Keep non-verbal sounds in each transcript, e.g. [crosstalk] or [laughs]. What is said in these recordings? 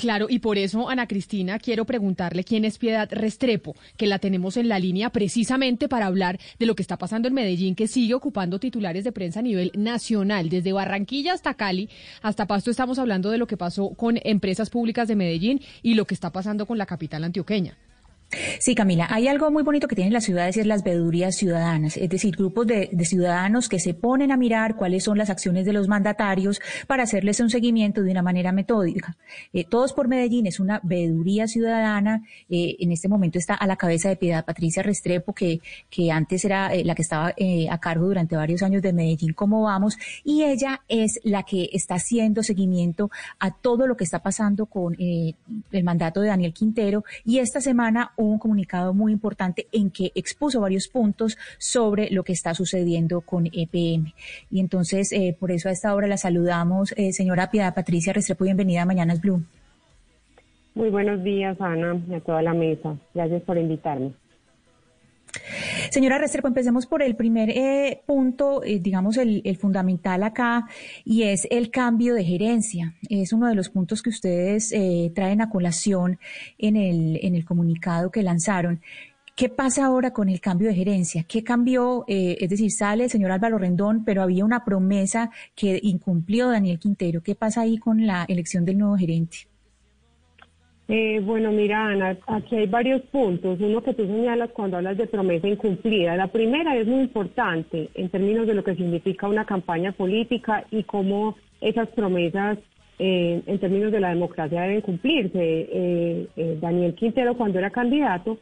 Claro, y por eso, Ana Cristina, quiero preguntarle quién es Piedad Restrepo, que la tenemos en la línea precisamente para hablar de lo que está pasando en Medellín, que sigue ocupando titulares de prensa a nivel nacional, desde Barranquilla hasta Cali, hasta Pasto estamos hablando de lo que pasó con empresas públicas de Medellín y lo que está pasando con la capital antioqueña. Sí, Camila, hay algo muy bonito que tienen las ciudades y es las veedurías ciudadanas, es decir, grupos de, ciudadanos que se ponen a mirar cuáles son las acciones de los mandatarios para hacerles un seguimiento de una manera metódica. Eh, Todos por Medellín es una veeduría ciudadana, eh, en este momento está a la cabeza de Piedad Patricia Restrepo, que, que antes era eh, la que estaba a cargo durante varios años de Medellín, como vamos, y ella es la que está haciendo seguimiento a todo lo que está pasando con el mandato de Daniel Quintero, y esta semana un comunicado muy importante en que expuso varios puntos sobre lo que está sucediendo con EPM. Y entonces, eh, por eso a esta hora la saludamos. Eh, señora Piedad Patricia Restrepo, bienvenida a Mañanas Blue. Muy buenos días, Ana, y a toda la mesa. Gracias por invitarme. Señora Restrepo, empecemos por el primer eh, punto, eh, digamos el, fundamental acá, y es el cambio de gerencia. Es uno de los puntos que ustedes eh, traen a colación en el, en el comunicado que lanzaron. ¿Qué pasa ahora con el cambio de gerencia? ¿Qué cambió? es decir, sale el señor Álvaro Rendón, pero había una promesa que incumplió Daniel Quintero. ¿Qué pasa ahí con la elección del nuevo gerente? Eh, bueno, mira, Ana, aquí hay varios puntos. Uno que tú señalas cuando hablas de promesa incumplida. La primera es muy importante en términos de lo que significa una campaña política y cómo esas promesas eh, en términos de la democracia deben cumplirse. Eh, Daniel Quintero, cuando era candidato,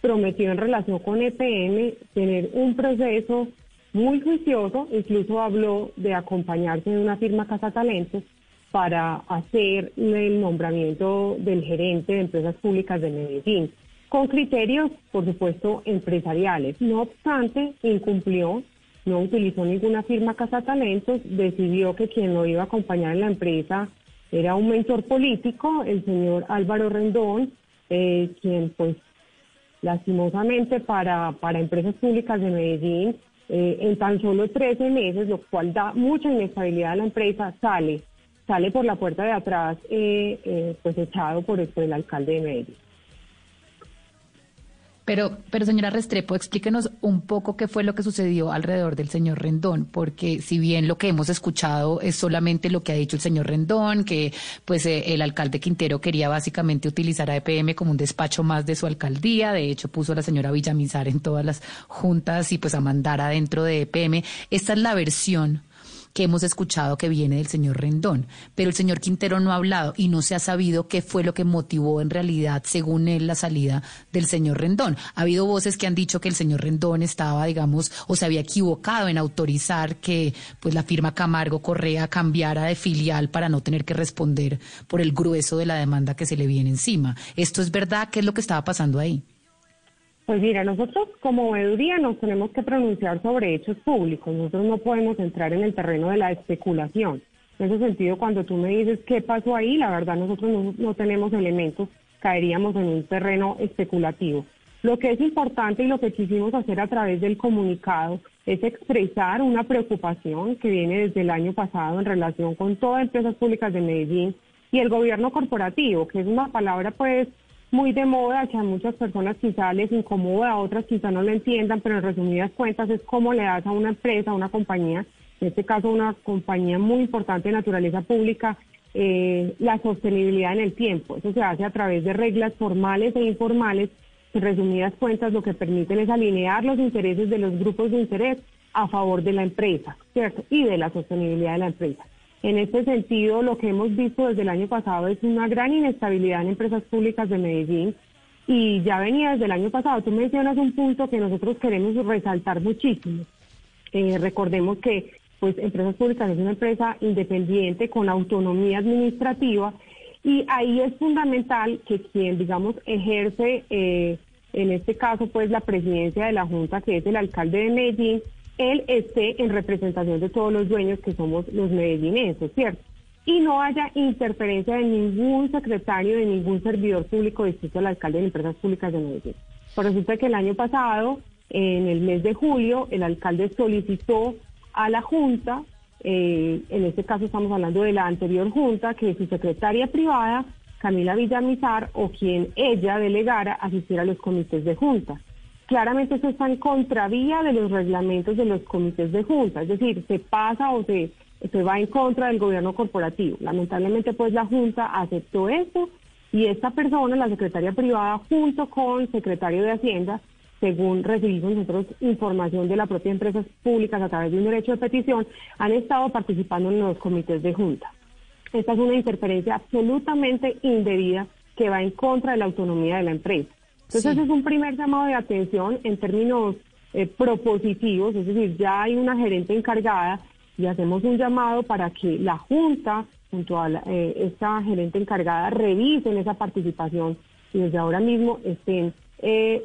prometió en relación con EPM tener un proceso muy juicioso, incluso habló de acompañarse de una firma Casa Talentos para hacer el nombramiento del gerente de empresas públicas de Medellín, con criterios, por supuesto, empresariales. No obstante, incumplió, no utilizó ninguna firma Casa Talentos, decidió que quien lo iba a acompañar en la empresa era un mentor político, el señor Álvaro Rendón, eh, quien pues lastimosamente para, para empresas públicas de Medellín, eh, en tan solo 13 meses, lo cual da mucha inestabilidad a la empresa, sale sale por la puerta de atrás, eh, eh, pues echado por el, alcalde de Medellín. Pero, pero señora Restrepo, explíquenos un poco qué fue lo que sucedió alrededor del señor Rendón, porque si bien lo que hemos escuchado es solamente lo que ha dicho el señor Rendón, que pues eh, el alcalde Quintero quería básicamente utilizar a EPM como un despacho más de su alcaldía, de hecho puso a la señora Villamizar en todas las juntas y pues a mandar adentro de EPM. Esta es la versión que hemos escuchado que viene del señor Rendón, pero el señor Quintero no ha hablado y no se ha sabido qué fue lo que motivó en realidad, según él, la salida del señor Rendón. Ha habido voces que han dicho que el señor Rendón estaba, digamos, o se había equivocado en autorizar que pues la firma Camargo Correa cambiara de filial para no tener que responder por el grueso de la demanda que se le viene encima. ¿Esto es verdad? ¿Qué es lo que estaba pasando ahí? Pues mira, nosotros como veeduría nos tenemos que pronunciar sobre hechos públicos. Nosotros no podemos entrar en el terreno de la especulación. En ese sentido, cuando tú me dices qué pasó ahí, la verdad nosotros no, tenemos elementos, caeríamos en un terreno especulativo. Lo que es importante y lo que quisimos hacer a través del comunicado es expresar una preocupación que viene desde el año pasado en relación con todas las empresas públicas de Medellín y el gobierno corporativo, que es una palabra pues muy de moda, que a muchas personas quizá les incomoda, a otras quizá no lo entiendan, pero en resumidas cuentas es cómo le das a una empresa, a una compañía, en este caso una compañía muy importante de naturaleza pública, eh, la sostenibilidad en el tiempo. Eso se hace a través de reglas formales e informales, en resumidas cuentas lo que permiten es alinear los intereses de los grupos de interés a favor de la empresa, ¿cierto? Y de la sostenibilidad de la empresa. En este sentido, lo que hemos visto desde el año pasado es una gran inestabilidad en empresas públicas de Medellín y ya venía desde el año pasado. Tú mencionas un punto que nosotros queremos resaltar muchísimo. Eh, recordemos que pues Empresas Públicas es una empresa independiente con autonomía administrativa y ahí es fundamental que quien, digamos, ejerce, eh, en este caso, pues la presidencia de la Junta, que es el alcalde de Medellín, él esté en representación de todos los dueños que somos los medellinenses, ¿cierto? Y no haya interferencia de ningún secretario, de ningún servidor público distinto al alcalde de empresas públicas de Medellín. Por resulta que el año pasado, en el mes de julio, el alcalde solicitó a la Junta, eh, en este caso estamos hablando de la anterior Junta, que su secretaria privada Camila Villamizar o quien ella delegara asistir a los comités de junta. Claramente eso está en contravía de los reglamentos de los comités de junta, es decir, se pasa o se, se va en contra del gobierno corporativo. Lamentablemente pues la junta aceptó esto y esta persona, la secretaria privada, junto con el secretario de Hacienda, según recibimos nosotros información de la propia empresas públicas a través de un derecho de petición, han estado participando en los comités de junta. Esta es una interferencia absolutamente indebida que va en contra de la autonomía de la empresa. Entonces es un primer llamado de atención en términos eh, propositivos, es decir, ya hay una gerente encargada y hacemos un llamado para que la Junta, junto a eh, esta gerente encargada, revisen esa participación y desde ahora mismo estén eh,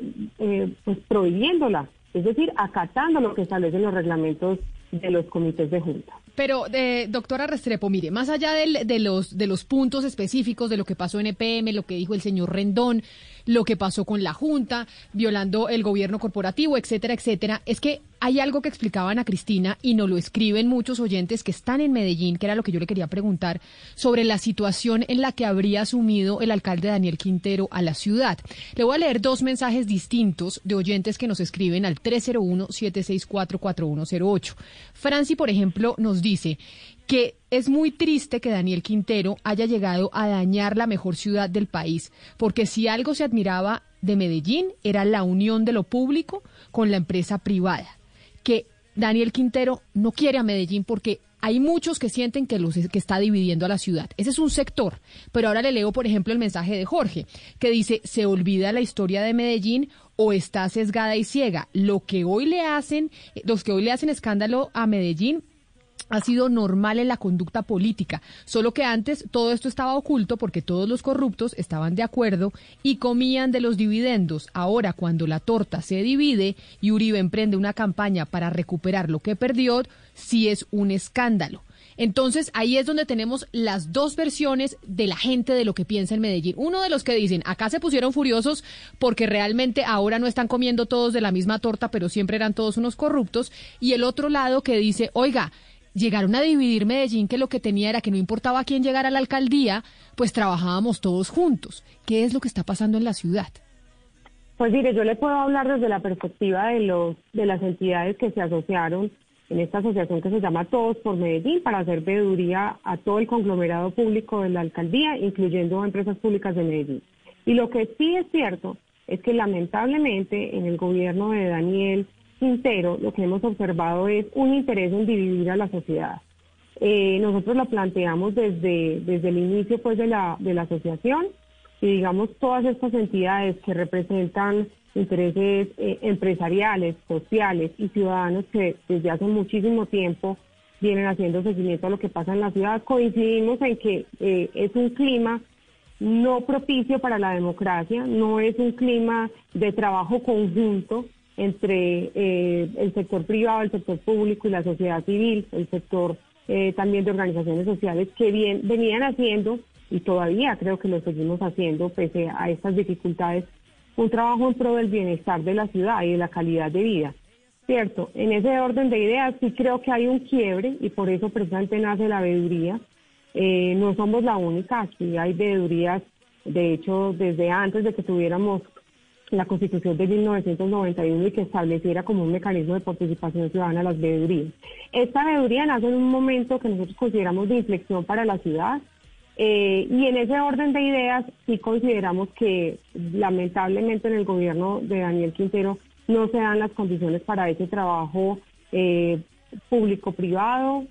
pues prohibiéndola, es decir, acatando lo que establecen los reglamentos de los comités de junta. Pero, eh, doctora Restrepo, mire, más allá de, los, de los puntos específicos de lo que pasó en EPM, lo que dijo el señor Rendón, lo que pasó con la Junta, violando el gobierno corporativo, etcétera, etcétera, es que hay algo que explicaban a Cristina y nos lo escriben muchos oyentes que están en Medellín, que era lo que yo le quería preguntar, sobre la situación en la que habría asumido el alcalde Daniel Quintero a la ciudad. Le voy a leer dos mensajes distintos de oyentes que nos escriben al 301-764-4108. Franci, por ejemplo, nos dice que es muy triste que Daniel Quintero haya llegado a dañar la mejor ciudad del país, porque si algo se admiraba de Medellín era la unión de lo público con la empresa privada que Daniel Quintero no quiere a Medellín porque hay muchos que sienten que, los, que está dividiendo a la ciudad. Ese es un sector. Pero ahora le leo, por ejemplo, el mensaje de Jorge, que dice, se olvida la historia de Medellín o está sesgada y ciega. Lo que hoy le hacen, los que hoy le hacen escándalo a Medellín ha sido normal en la conducta política, solo que antes todo esto estaba oculto porque todos los corruptos estaban de acuerdo y comían de los dividendos. Ahora, cuando la torta se divide y Uribe emprende una campaña para recuperar lo que perdió, sí es un escándalo. Entonces ahí es donde tenemos las dos versiones de la gente de lo que piensa en Medellín. Uno de los que dicen, acá se pusieron furiosos porque realmente ahora no están comiendo todos de la misma torta, pero siempre eran todos unos corruptos. Y el otro lado que dice, oiga, llegaron a dividir Medellín que lo que tenía era que no importaba quién llegara a la alcaldía, pues trabajábamos todos juntos. ¿Qué es lo que está pasando en la ciudad? Pues mire, yo le puedo hablar desde la perspectiva de los de las entidades que se asociaron en esta asociación que se llama Todos por Medellín para hacer veeduría a todo el conglomerado público de la alcaldía, incluyendo empresas públicas de Medellín. Y lo que sí es cierto es que lamentablemente en el gobierno de Daniel Quintero, lo que hemos observado es un interés en dividir a la sociedad. Eh, nosotros lo planteamos desde, desde el inicio pues, de, la, de la asociación y digamos todas estas entidades que representan intereses eh, empresariales, sociales y ciudadanos que desde hace muchísimo tiempo vienen haciendo seguimiento a lo que pasa en la ciudad, coincidimos en que eh, es un clima no propicio para la democracia, no es un clima de trabajo conjunto, entre eh, el sector privado, el sector público y la sociedad civil, el sector eh, también de organizaciones sociales que bien venían haciendo y todavía creo que lo seguimos haciendo pese a estas dificultades, un trabajo en pro del bienestar de la ciudad y de la calidad de vida. Cierto, en ese orden de ideas sí creo que hay un quiebre y por eso precisamente nace la veeduría. Eh, no somos la única, aquí hay veedurías, de hecho, desde antes de que tuviéramos la Constitución de 1991 y que estableciera como un mecanismo de participación ciudadana las veedurías. Esta veeduría nace en un momento que nosotros consideramos de inflexión para la ciudad eh, y en ese orden de ideas sí consideramos que lamentablemente en el gobierno de Daniel Quintero no se dan las condiciones para ese trabajo eh, público-privado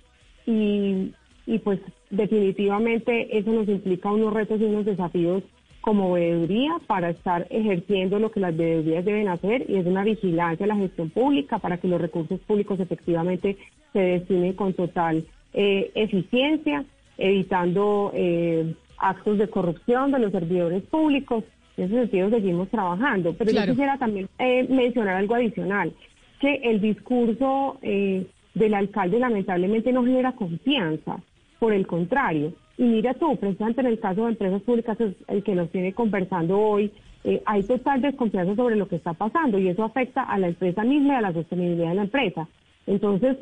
y, y pues definitivamente eso nos implica unos retos y unos desafíos como veeduría para estar ejerciendo lo que las veedurías deben hacer y es una vigilancia a la gestión pública para que los recursos públicos efectivamente se destinen con total eh, eficiencia, evitando eh, actos de corrupción de los servidores públicos. En ese sentido seguimos trabajando. Pero yo quisiera también eh, mencionar algo adicional, que el discurso del alcalde lamentablemente no genera confianza. Por el contrario, y mira tú, precisamente en el caso de empresas públicas, el que nos tiene conversando hoy, eh, hay total desconfianza sobre lo que está pasando y eso afecta a la empresa misma y a la sostenibilidad de la empresa. Entonces,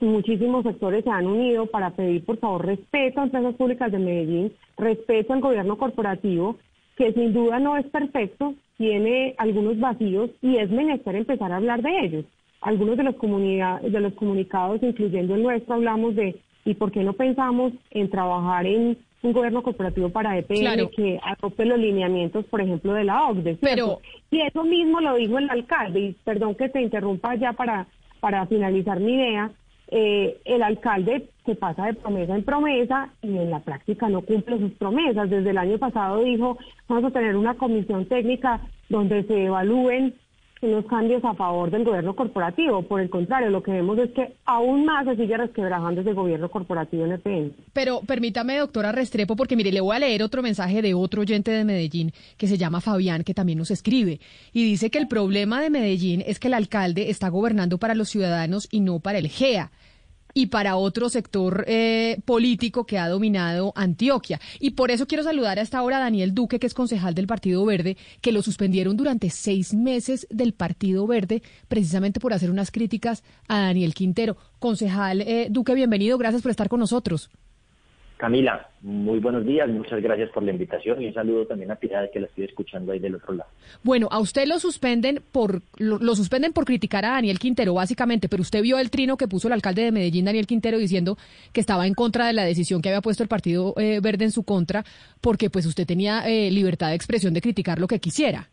muchísimos sectores se han unido para pedir, por favor, respeto a empresas públicas de Medellín, respeto al gobierno corporativo, que sin duda no es perfecto, tiene algunos vacíos y es menester empezar a hablar de ellos. Algunos de los, de los comunicados, incluyendo el nuestro, hablamos de ¿y por qué no pensamos en trabajar en un gobierno corporativo para EPN que adopte los lineamientos, por ejemplo, de la OCDE. Pero y eso mismo lo dijo el alcalde, y perdón que te interrumpa ya para, para finalizar mi idea, eh, el alcalde se pasa de promesa en promesa y en la práctica no cumple sus promesas. Desde el año pasado dijo, vamos a tener una comisión técnica donde se evalúen unos cambios a favor del gobierno corporativo. Por el contrario, lo que vemos es que aún más se sigue resquebrajando ese gobierno corporativo en el PN. Pero permítame, doctora Restrepo, porque mire, le voy a leer otro mensaje de otro oyente de Medellín que se llama Fabián, que también nos escribe. Y dice que el problema de Medellín es que el alcalde está gobernando para los ciudadanos y no para el GEA y para otro sector eh, político que ha dominado Antioquia. Y por eso quiero saludar a esta hora a Daniel Duque, que es concejal del Partido Verde, que lo suspendieron durante seis meses del Partido Verde, precisamente por hacer unas críticas a Daniel Quintero. Concejal eh, Duque, bienvenido, gracias por estar con nosotros. Camila, muy buenos días, muchas gracias por la invitación y un saludo también a Piedad que la estoy escuchando ahí del otro lado. Bueno, a usted lo suspenden por lo, suspenden por criticar a Daniel Quintero básicamente, pero usted vio el trino que puso el alcalde de Medellín Daniel Quintero diciendo que estaba en contra de la decisión que había puesto el Partido eh, Verde en su contra porque pues usted tenía eh, libertad de expresión de criticar lo que quisiera.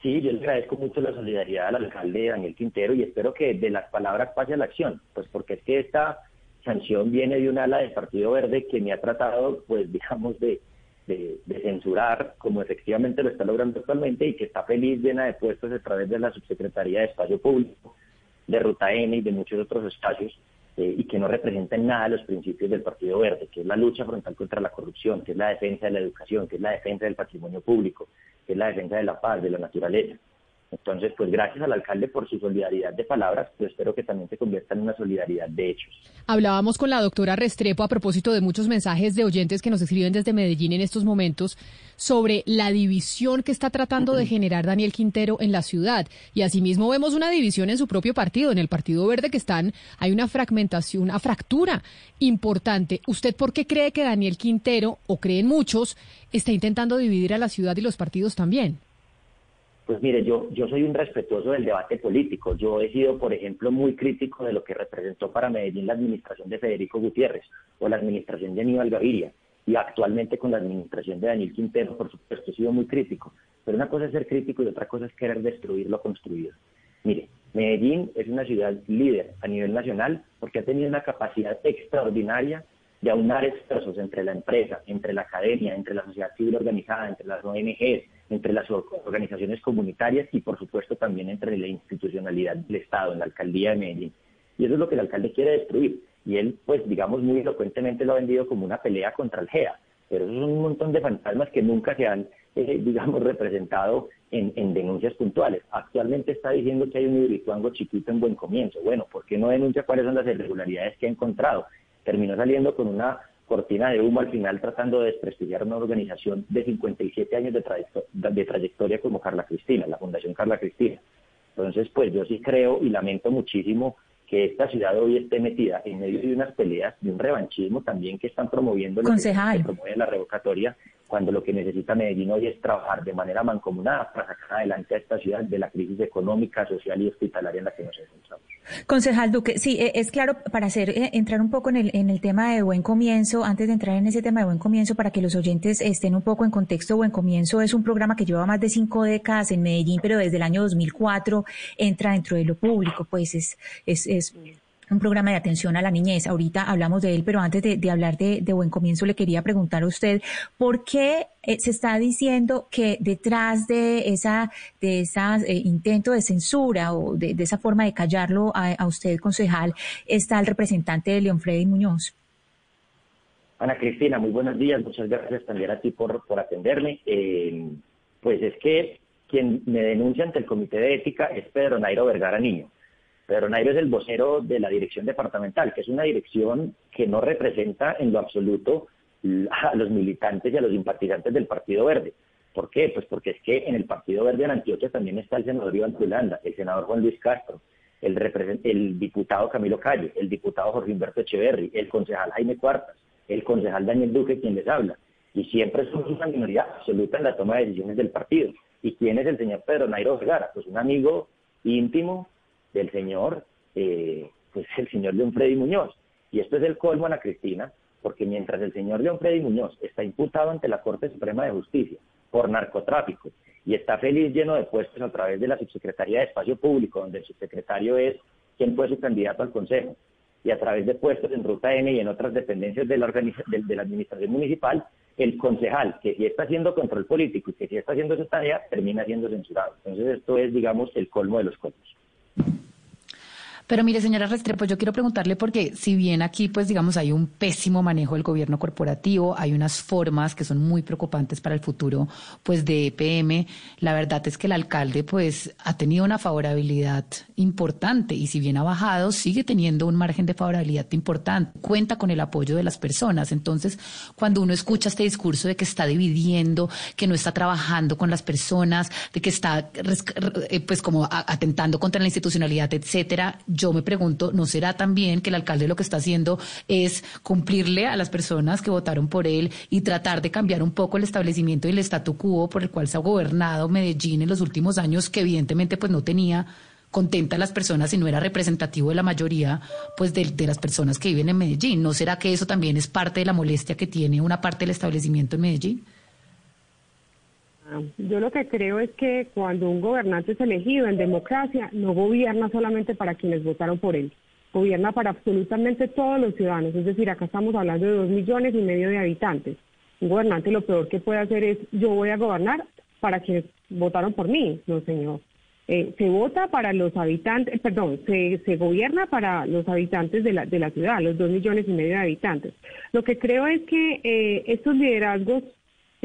Sí, yo le agradezco mucho la solidaridad al alcalde Daniel Quintero y espero que de las palabras pase a la acción, pues porque es que esta sanción viene de un ala del Partido Verde que me ha tratado, pues [laughs] digamos, de, de, censurar, como efectivamente lo está logrando actualmente, y que está feliz, llena de puestos a través de la Subsecretaría de Espacio Público, de Ruta N y de muchos otros espacios, eh, y que no representan nada los principios del Partido Verde, que es la lucha frontal contra la corrupción, que es la defensa de la educación, que es la defensa del patrimonio público, que es la defensa de la paz, de la naturaleza. Entonces, pues gracias al alcalde por su solidaridad de palabras, pero espero que también se convierta en una solidaridad de hechos. Hablábamos con la doctora Restrepo a propósito de muchos mensajes de oyentes que nos escriben desde Medellín en estos momentos sobre la división que está tratando de generar Daniel Quintero en la ciudad. Y asimismo vemos una división en su propio partido, en el Partido Verde, que están, hay una fragmentación, una fractura importante. ¿Usted por qué cree que Daniel Quintero, o creen muchos, está intentando dividir a la ciudad y los partidos también? Pues mire, yo, yo soy un respetuoso del debate político. Yo he sido, por ejemplo, muy crítico de lo que representó para Medellín la administración de Federico Gutiérrez o la administración de Aníbal Gaviria. Y actualmente con la administración de Daniel Quintero, por supuesto, he sido muy crítico. Pero una cosa es ser crítico y otra cosa es querer destruir lo construido. Mire, Medellín es una ciudad líder a nivel nacional porque ha tenido una capacidad extraordinaria de aunar esfuerzos entre la empresa, entre la academia, entre la sociedad civil organizada, entre las ONGs, entre las organizaciones comunitarias y por supuesto también entre la institucionalidad del Estado, en la alcaldía de Medellín. Y eso es lo que el alcalde quiere destruir. Y él, pues digamos, muy elocuentemente lo ha vendido como una pelea contra el GEA. Pero esos son un montón de fantasmas que nunca se han, [laughs] eh, digamos, representado en, denuncias puntuales. Actualmente está diciendo que hay un hidroituango chiquito en buen comienzo. Bueno, ¿por qué no denuncia cuáles son las irregularidades que ha encontrado? Terminó saliendo con una cortina de humo al final tratando de desprestigiar una organización de 57 años de, de trayectoria como Carla Cristina, la Fundación Carla Cristina. Entonces, pues yo sí creo y lamento muchísimo que esta ciudad hoy esté metida en medio de unas peleas, de un revanchismo también que están promoviendo, Concejal. que promueve la revocatoria, cuando lo que necesita Medellín hoy es trabajar de manera mancomunada para sacar adelante a esta ciudad de la crisis económica, social y hospitalaria en la que nos encontramos. Concejal Duque, sí, e, es claro, para hacer eh, entrar un poco en el, en el tema de buen comienzo, antes de entrar en ese tema de buen comienzo, para que los oyentes estén un poco en contexto, buen comienzo es un programa que lleva más de cinco décadas en Medellín, pero desde el año 2004 entra dentro de lo público, pues es, es, es un programa de atención a la niñez. Ahorita hablamos de él, pero antes de, hablar de, buen comienzo, le quería preguntar a usted por qué eh, se está diciendo que detrás de esa, de esa eh, intento de censura o de, esa forma de callarlo a, usted, concejal, está el representante de León Freddy Muñoz. Ana Cristina, muy buenos días. Muchas gracias también a ti por, atenderme. Eh, pues es que quien me denuncia ante el Comité de Ética es Pedro Nairo Vergara Niño. Pedro Nairo es el vocero de la dirección departamental, que es una dirección que no representa en lo absoluto a los militantes y a los simpatizantes del Partido Verde. ¿Por qué? Pues porque es que en el Partido Verde en Antioquia también está el senador Iván Zulanda, el senador Juan Luis Castro, el, el diputado Camilo Calle, el diputado Jorge Humberto Echeverry, el concejal Jaime Cuartas, el concejal Daniel Duque, quien les habla. Y siempre somos una minoría absoluta en la toma de decisiones del partido. ¿Y quién es el señor Pedro Nairo Vergara? Pues un amigo íntimo del señor, eh, pues el señor León Freddy Muñoz. Y esto es el colmo, Ana Cristina, porque mientras el señor León Freddy Muñoz está imputado ante la Corte Suprema de Justicia por narcotráfico y está feliz lleno de puestos a través de la Subsecretaría de Espacio Público, donde el subsecretario es quien fue su candidato al Consejo, y a través de puestos en Ruta M y en otras dependencias de la, de, la Administración Municipal, el concejal, que si está haciendo control político y que si está haciendo esa tarea, termina siendo censurado. Entonces esto es, digamos, el colmo de los colmos. Pero mire, señora Restrepo, yo quiero preguntarle porque si bien aquí, pues digamos, hay un pésimo manejo del gobierno corporativo, hay unas formas que son muy preocupantes para el futuro, pues de EPM, la verdad es que el alcalde, pues, ha tenido una favorabilidad importante y si bien ha bajado, sigue teniendo un margen de favorabilidad importante, cuenta con el apoyo de las personas. Entonces, cuando uno escucha este discurso de que está dividiendo, que no está trabajando con las personas, de que está, eh, pues, como atentando contra la institucionalidad, etcétera, yo me pregunto, ¿no será también que el alcalde lo que está haciendo es cumplirle a las personas que votaron por él y tratar de cambiar un poco el establecimiento y el statu quo por el cual se ha gobernado Medellín en los últimos años, que evidentemente pues no tenía contenta a las personas y no era representativo de la mayoría pues de, de, las personas que viven en Medellín. ¿No será que eso también es parte de la molestia que tiene una parte del establecimiento en Medellín? Yo lo que creo es que cuando un gobernante es elegido en democracia, no gobierna solamente para quienes votaron por él, gobierna para absolutamente todos los ciudadanos. Es decir, acá estamos hablando de dos millones y medio de habitantes. Un gobernante lo peor que puede hacer es yo voy a gobernar para quienes votaron por mí, no señor. Eh, se vota para los habitantes, perdón, se, se gobierna para los habitantes de la, de la ciudad, los dos millones y medio de habitantes. Lo que creo es que eh, estos liderazgos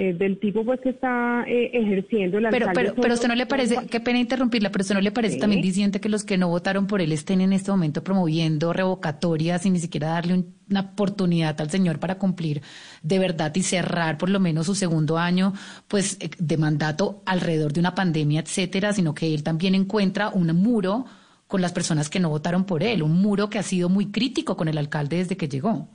eh, del tipo pues que está eh, ejerciendo la pero pero pero usted no le parece qué pena interrumpirla pero usted no le parece también diciendo que los que no votaron por él estén en este momento promoviendo revocatorias sin ni siquiera darle una oportunidad al señor para cumplir de verdad y cerrar por lo menos su segundo año pues eh, de mandato alrededor de una pandemia etcétera sino que él también encuentra un muro con las personas que no votaron por él un muro que ha sido muy crítico con el alcalde desde que llegó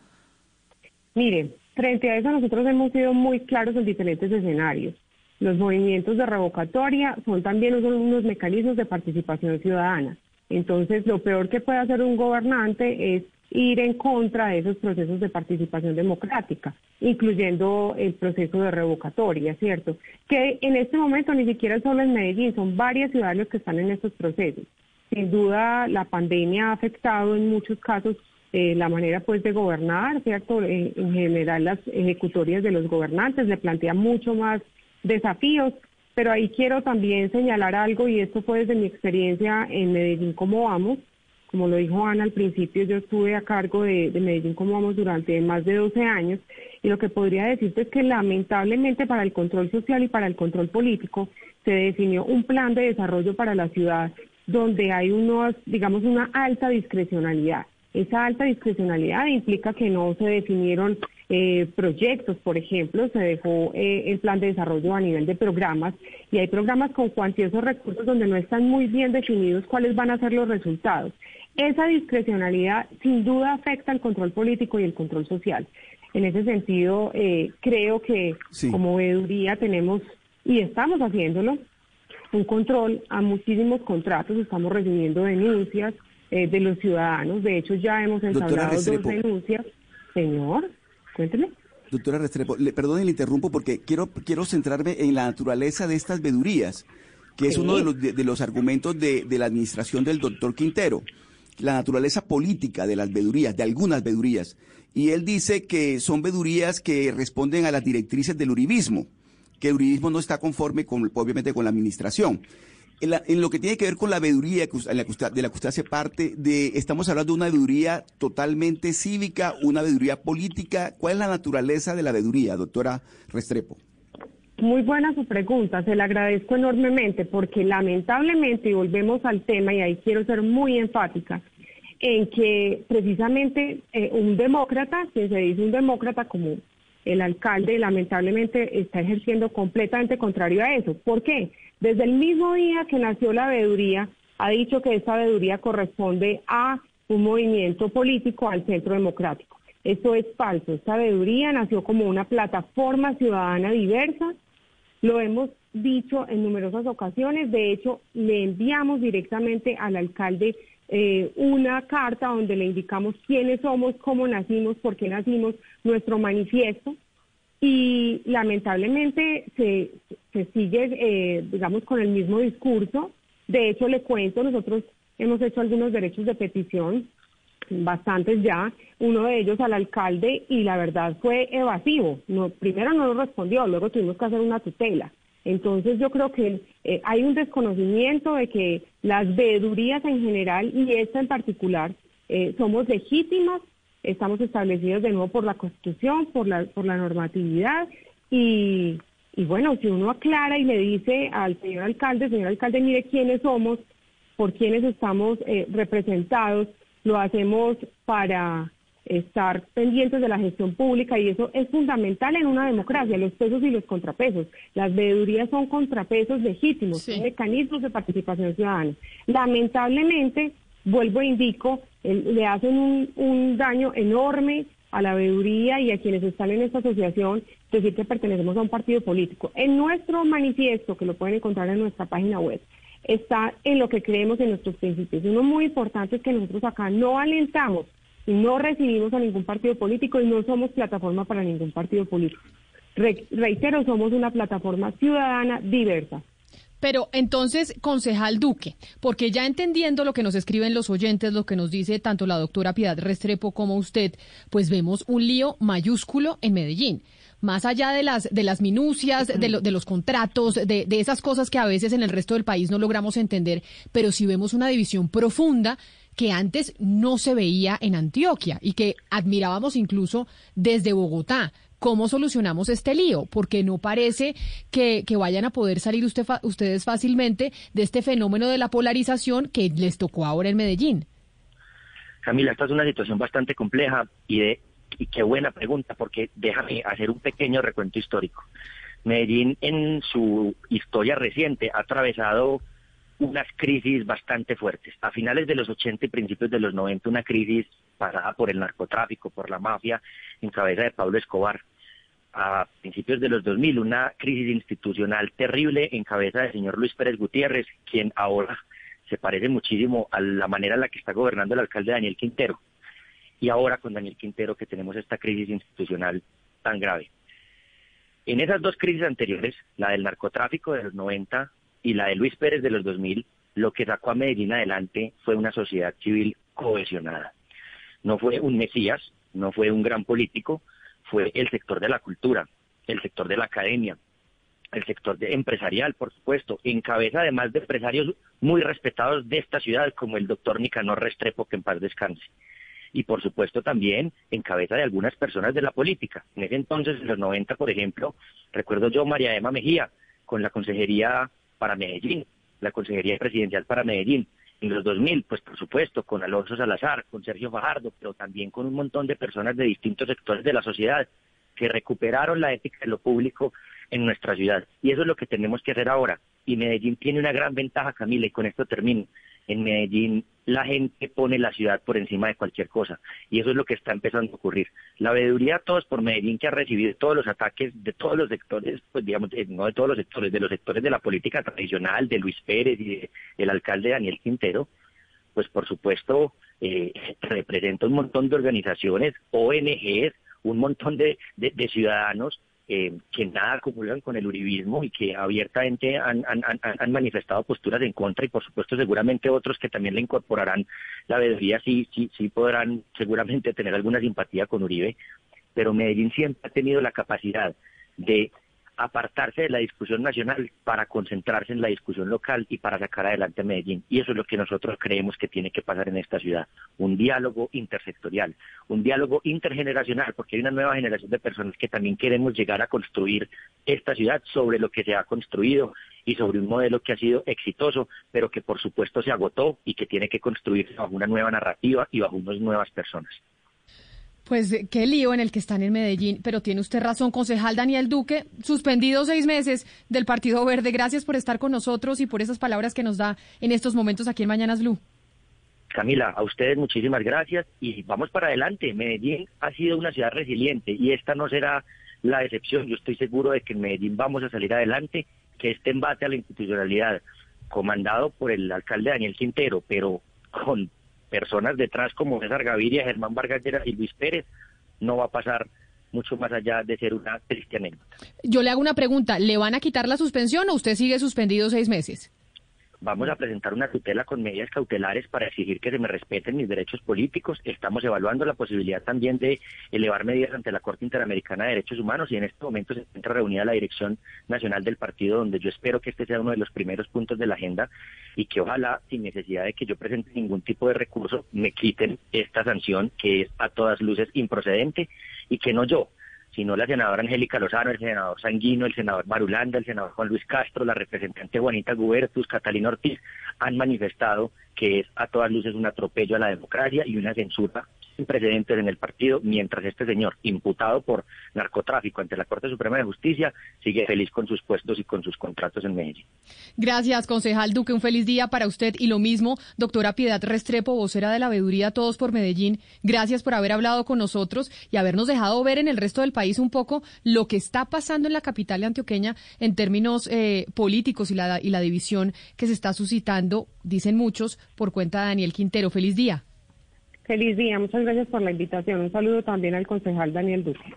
Mire, Frente a eso, nosotros hemos sido muy claros en diferentes escenarios. Los movimientos de revocatoria son también unos, mecanismos de participación ciudadana. Entonces, lo peor que puede hacer un gobernante es ir en contra de esos procesos de participación democrática, incluyendo el proceso de revocatoria, ¿cierto? Que en este momento ni siquiera solo en Medellín, son varias ciudades los que están en estos procesos. Sin duda, la pandemia ha afectado en muchos casos eh, la manera pues de gobernar, ¿cierto? Eh, en general las ejecutorias de los gobernantes le plantea mucho más desafíos, pero ahí quiero también señalar algo y esto fue desde mi experiencia en Medellín como vamos. Como lo dijo Ana al principio, yo estuve a cargo de, de Medellín como vamos durante más de 12 años y lo que podría decirte es que lamentablemente para el control social y para el control político se definió un plan de desarrollo para la ciudad donde hay unos, digamos, una alta discrecionalidad. Esa alta discrecionalidad implica que no se definieron eh, proyectos, por ejemplo, se dejó eh, el plan de desarrollo a nivel de programas y hay programas con cuantiosos recursos donde no están muy bien definidos cuáles van a ser los resultados. Esa discrecionalidad sin duda afecta al control político y el control social. En ese sentido, eh, creo que como veeduría tenemos, y estamos haciéndolo, un control a muchísimos contratos, estamos recibiendo denuncias, eh, de los ciudadanos. De hecho, ya hemos dos denuncias. Señor, cuénteme. Doctora Restrepo, le, perdone, le interrumpo porque quiero, quiero centrarme en la naturaleza de estas vedurías, que es uno de los, de, los argumentos de, de, la administración del doctor Quintero, la naturaleza política de las vedurías, de algunas vedurías. Y él dice que son vedurías que responden a las directrices del uribismo, que el uribismo no está conforme, con, obviamente, con la administración en, lo que tiene que ver con la veeduría de la que usted hace parte, de, estamos hablando de una veeduría totalmente cívica, una veeduría política. ¿Cuál es la naturaleza de la veeduría, doctora Restrepo? Muy buena su pregunta, se la agradezco enormemente porque lamentablemente, y volvemos al tema, y ahí quiero ser muy enfática, en que precisamente eh, un demócrata, que se dice un demócrata como el alcalde, lamentablemente está ejerciendo completamente contrario a eso. ¿Por qué? Desde el mismo día que nació la veeduría, ha dicho que esta veeduría corresponde a un movimiento político, al Centro Democrático. Esto es falso. Esta veeduría nació como una plataforma ciudadana diversa. Lo hemos dicho en numerosas ocasiones. De hecho, le enviamos directamente al alcalde eh, una carta donde le indicamos quiénes somos, cómo nacimos, por qué nacimos, nuestro manifiesto. Y lamentablemente se, sigue, eh, digamos, con el mismo discurso. De hecho, le cuento, nosotros hemos hecho algunos derechos de petición bastantes ya, uno de ellos al alcalde y la verdad fue evasivo. No, primero no nos respondió, luego tuvimos que hacer una tutela. Entonces yo creo que eh, hay un desconocimiento de que las veedurías en general y esta en particular eh, somos legítimas, estamos establecidos de nuevo por la Constitución, por la, por la normatividad y, y bueno, si uno aclara y le dice al señor alcalde, señor alcalde, mire quiénes somos, por quiénes estamos eh, representados, lo hacemos para estar pendientes de la gestión pública y eso es fundamental en una democracia, los pesos y los contrapesos. Las veedurías son contrapesos legítimos, son mecanismos de participación ciudadana. Lamentablemente, vuelvo e indico, le hacen un, un daño enorme a la veeduría y a quienes están en esta asociación decir que pertenecemos a un partido político. En nuestro manifiesto, que lo pueden encontrar en nuestra página web, está en lo que creemos en nuestros principios. Uno muy importante es que nosotros acá no alentamos no recibimos a ningún partido político y no somos plataforma para ningún partido político. reitero, somos una plataforma ciudadana diversa. Pero entonces, concejal Duque, porque ya entendiendo lo que nos escriben los oyentes, lo que nos dice tanto la doctora Piedad Restrepo como usted, pues vemos un lío mayúsculo en Medellín más allá de las, de las minucias, de, de los contratos, de, de esas cosas que a veces en el resto del país no logramos entender, pero si vemos una división profunda que antes no se veía en Antioquia y que admirábamos incluso desde Bogotá. ¿Cómo solucionamos este lío? Porque no parece que, que vayan a poder salir usted, ustedes fácilmente de este fenómeno de la polarización que les tocó ahora en Medellín. Camila, esta es una situación bastante compleja y de y qué buena pregunta, porque déjame hacer un pequeño recuento histórico. Medellín en su historia reciente ha atravesado unas crisis bastante fuertes. A finales de los 80 y principios de los 90, una crisis pasada por el narcotráfico, por la mafia, en cabeza de Pablo Escobar. A principios de los 2000, una crisis institucional terrible en cabeza del señor Luis Pérez Gutiérrez, quien ahora se parece muchísimo a la manera en la que está gobernando el alcalde Daniel Quintero y ahora con Daniel Quintero que tenemos esta crisis institucional tan grave. En esas dos crisis anteriores, la del narcotráfico de los 90 y la de Luis Pérez de los 2000, lo que sacó a Medellín adelante fue una sociedad civil cohesionada. No fue un mesías, no fue un gran político, fue el sector de la cultura, el sector de la academia, el sector empresarial, por supuesto, en cabeza además de empresarios muy respetados de esta ciudad, como el doctor Nicanor Restrepo, que en paz descanse y por supuesto también en cabeza de algunas personas de la política. En ese entonces, en los 90, por ejemplo, recuerdo yo María Emma Mejía con la Consejería para Medellín, la Consejería Presidencial para Medellín. En los 2000, pues por supuesto, con Alonso Salazar, con Sergio Fajardo, pero también con un montón de personas de distintos sectores de la sociedad que recuperaron la ética de lo público en nuestra ciudad. Y eso es lo que tenemos que hacer ahora. Y Medellín tiene una gran ventaja, Camila, y con esto termino. En Medellín la gente pone la ciudad por encima de cualquier cosa. Y eso es lo que está empezando a ocurrir. La veeduría todos por Medellín que ha recibido todos los ataques de todos los sectores, pues digamos, no de todos los sectores, de los sectores de la política tradicional, de Luis Pérez y del alcalde Daniel Quintero, pues por supuesto eh, representa un montón de organizaciones, ONGs, un montón de ciudadanos eh, que nada acumulan con el uribismo y que abiertamente han, manifestado posturas en contra y por supuesto seguramente otros que también le incorporarán la veeduría sí, sí, sí podrán seguramente tener alguna simpatía con Uribe, pero Medellín siempre ha tenido la capacidad de apartarse de la discusión nacional para concentrarse en la discusión local y para sacar adelante Medellín. Y eso es lo que nosotros creemos que tiene que pasar en esta ciudad. Un diálogo intersectorial, un diálogo intergeneracional, porque hay una nueva generación de personas que también queremos llegar a construir esta ciudad sobre lo que se ha construido y sobre un modelo que ha sido exitoso, pero que por supuesto se agotó y que tiene que construirse bajo una nueva narrativa y bajo unas nuevas personas. Pues eh, qué lío en el que están en Medellín, pero tiene usted razón, concejal Daniel Duque, suspendido seis meses del Partido Verde. Gracias por estar con nosotros y por esas palabras que nos da en estos momentos aquí en Mañanas Blue. Camila, a ustedes muchísimas gracias y vamos para adelante. Medellín ha sido una ciudad resiliente y esta no será la excepción. Yo estoy seguro de que en Medellín vamos a salir adelante, que este embate a la institucionalidad, comandado por el alcalde Daniel Quintero, pero con personas detrás como César Gaviria, Germán Vargas y Luis Pérez, no va a pasar mucho más allá de ser una triste anécdota. Yo le hago una pregunta, ¿le van a quitar la suspensión o usted sigue suspendido seis meses? Vamos a presentar una tutela con medidas cautelares para exigir que se me respeten mis derechos políticos. Estamos evaluando la posibilidad también de elevar medidas ante la Corte Interamericana de Derechos Humanos y en este momento se encuentra reunida la Dirección Nacional del Partido, donde yo espero que este sea uno de los primeros puntos de la agenda y que ojalá, sin necesidad de que yo presente ningún tipo de recurso, me quiten esta sanción que es a todas luces improcedente y que no yo, sino la senadora Angélica Lozano, el senador Sanguino, el senador Marulanda, el senador Juan Luis Castro, la representante Juanita Gubertus, Catalina Ortiz, han manifestado que es a todas luces un atropello a la democracia y una censura precedentes en el partido, mientras este señor, imputado por narcotráfico ante la Corte Suprema de Justicia, sigue feliz con sus puestos y con sus contratos en Medellín. Gracias, concejal Duque. Un feliz día para usted y lo mismo, doctora Piedad Restrepo, vocera de la veeduría Todos por Medellín. Gracias por haber hablado con nosotros y habernos dejado ver en el resto del país un poco lo que está pasando en la capital antioqueña en términos eh, políticos y la, y la división que se está suscitando, dicen muchos, por cuenta de Daniel Quintero. Feliz día. Feliz día, muchas gracias por la invitación. Un saludo también al concejal Daniel Duque.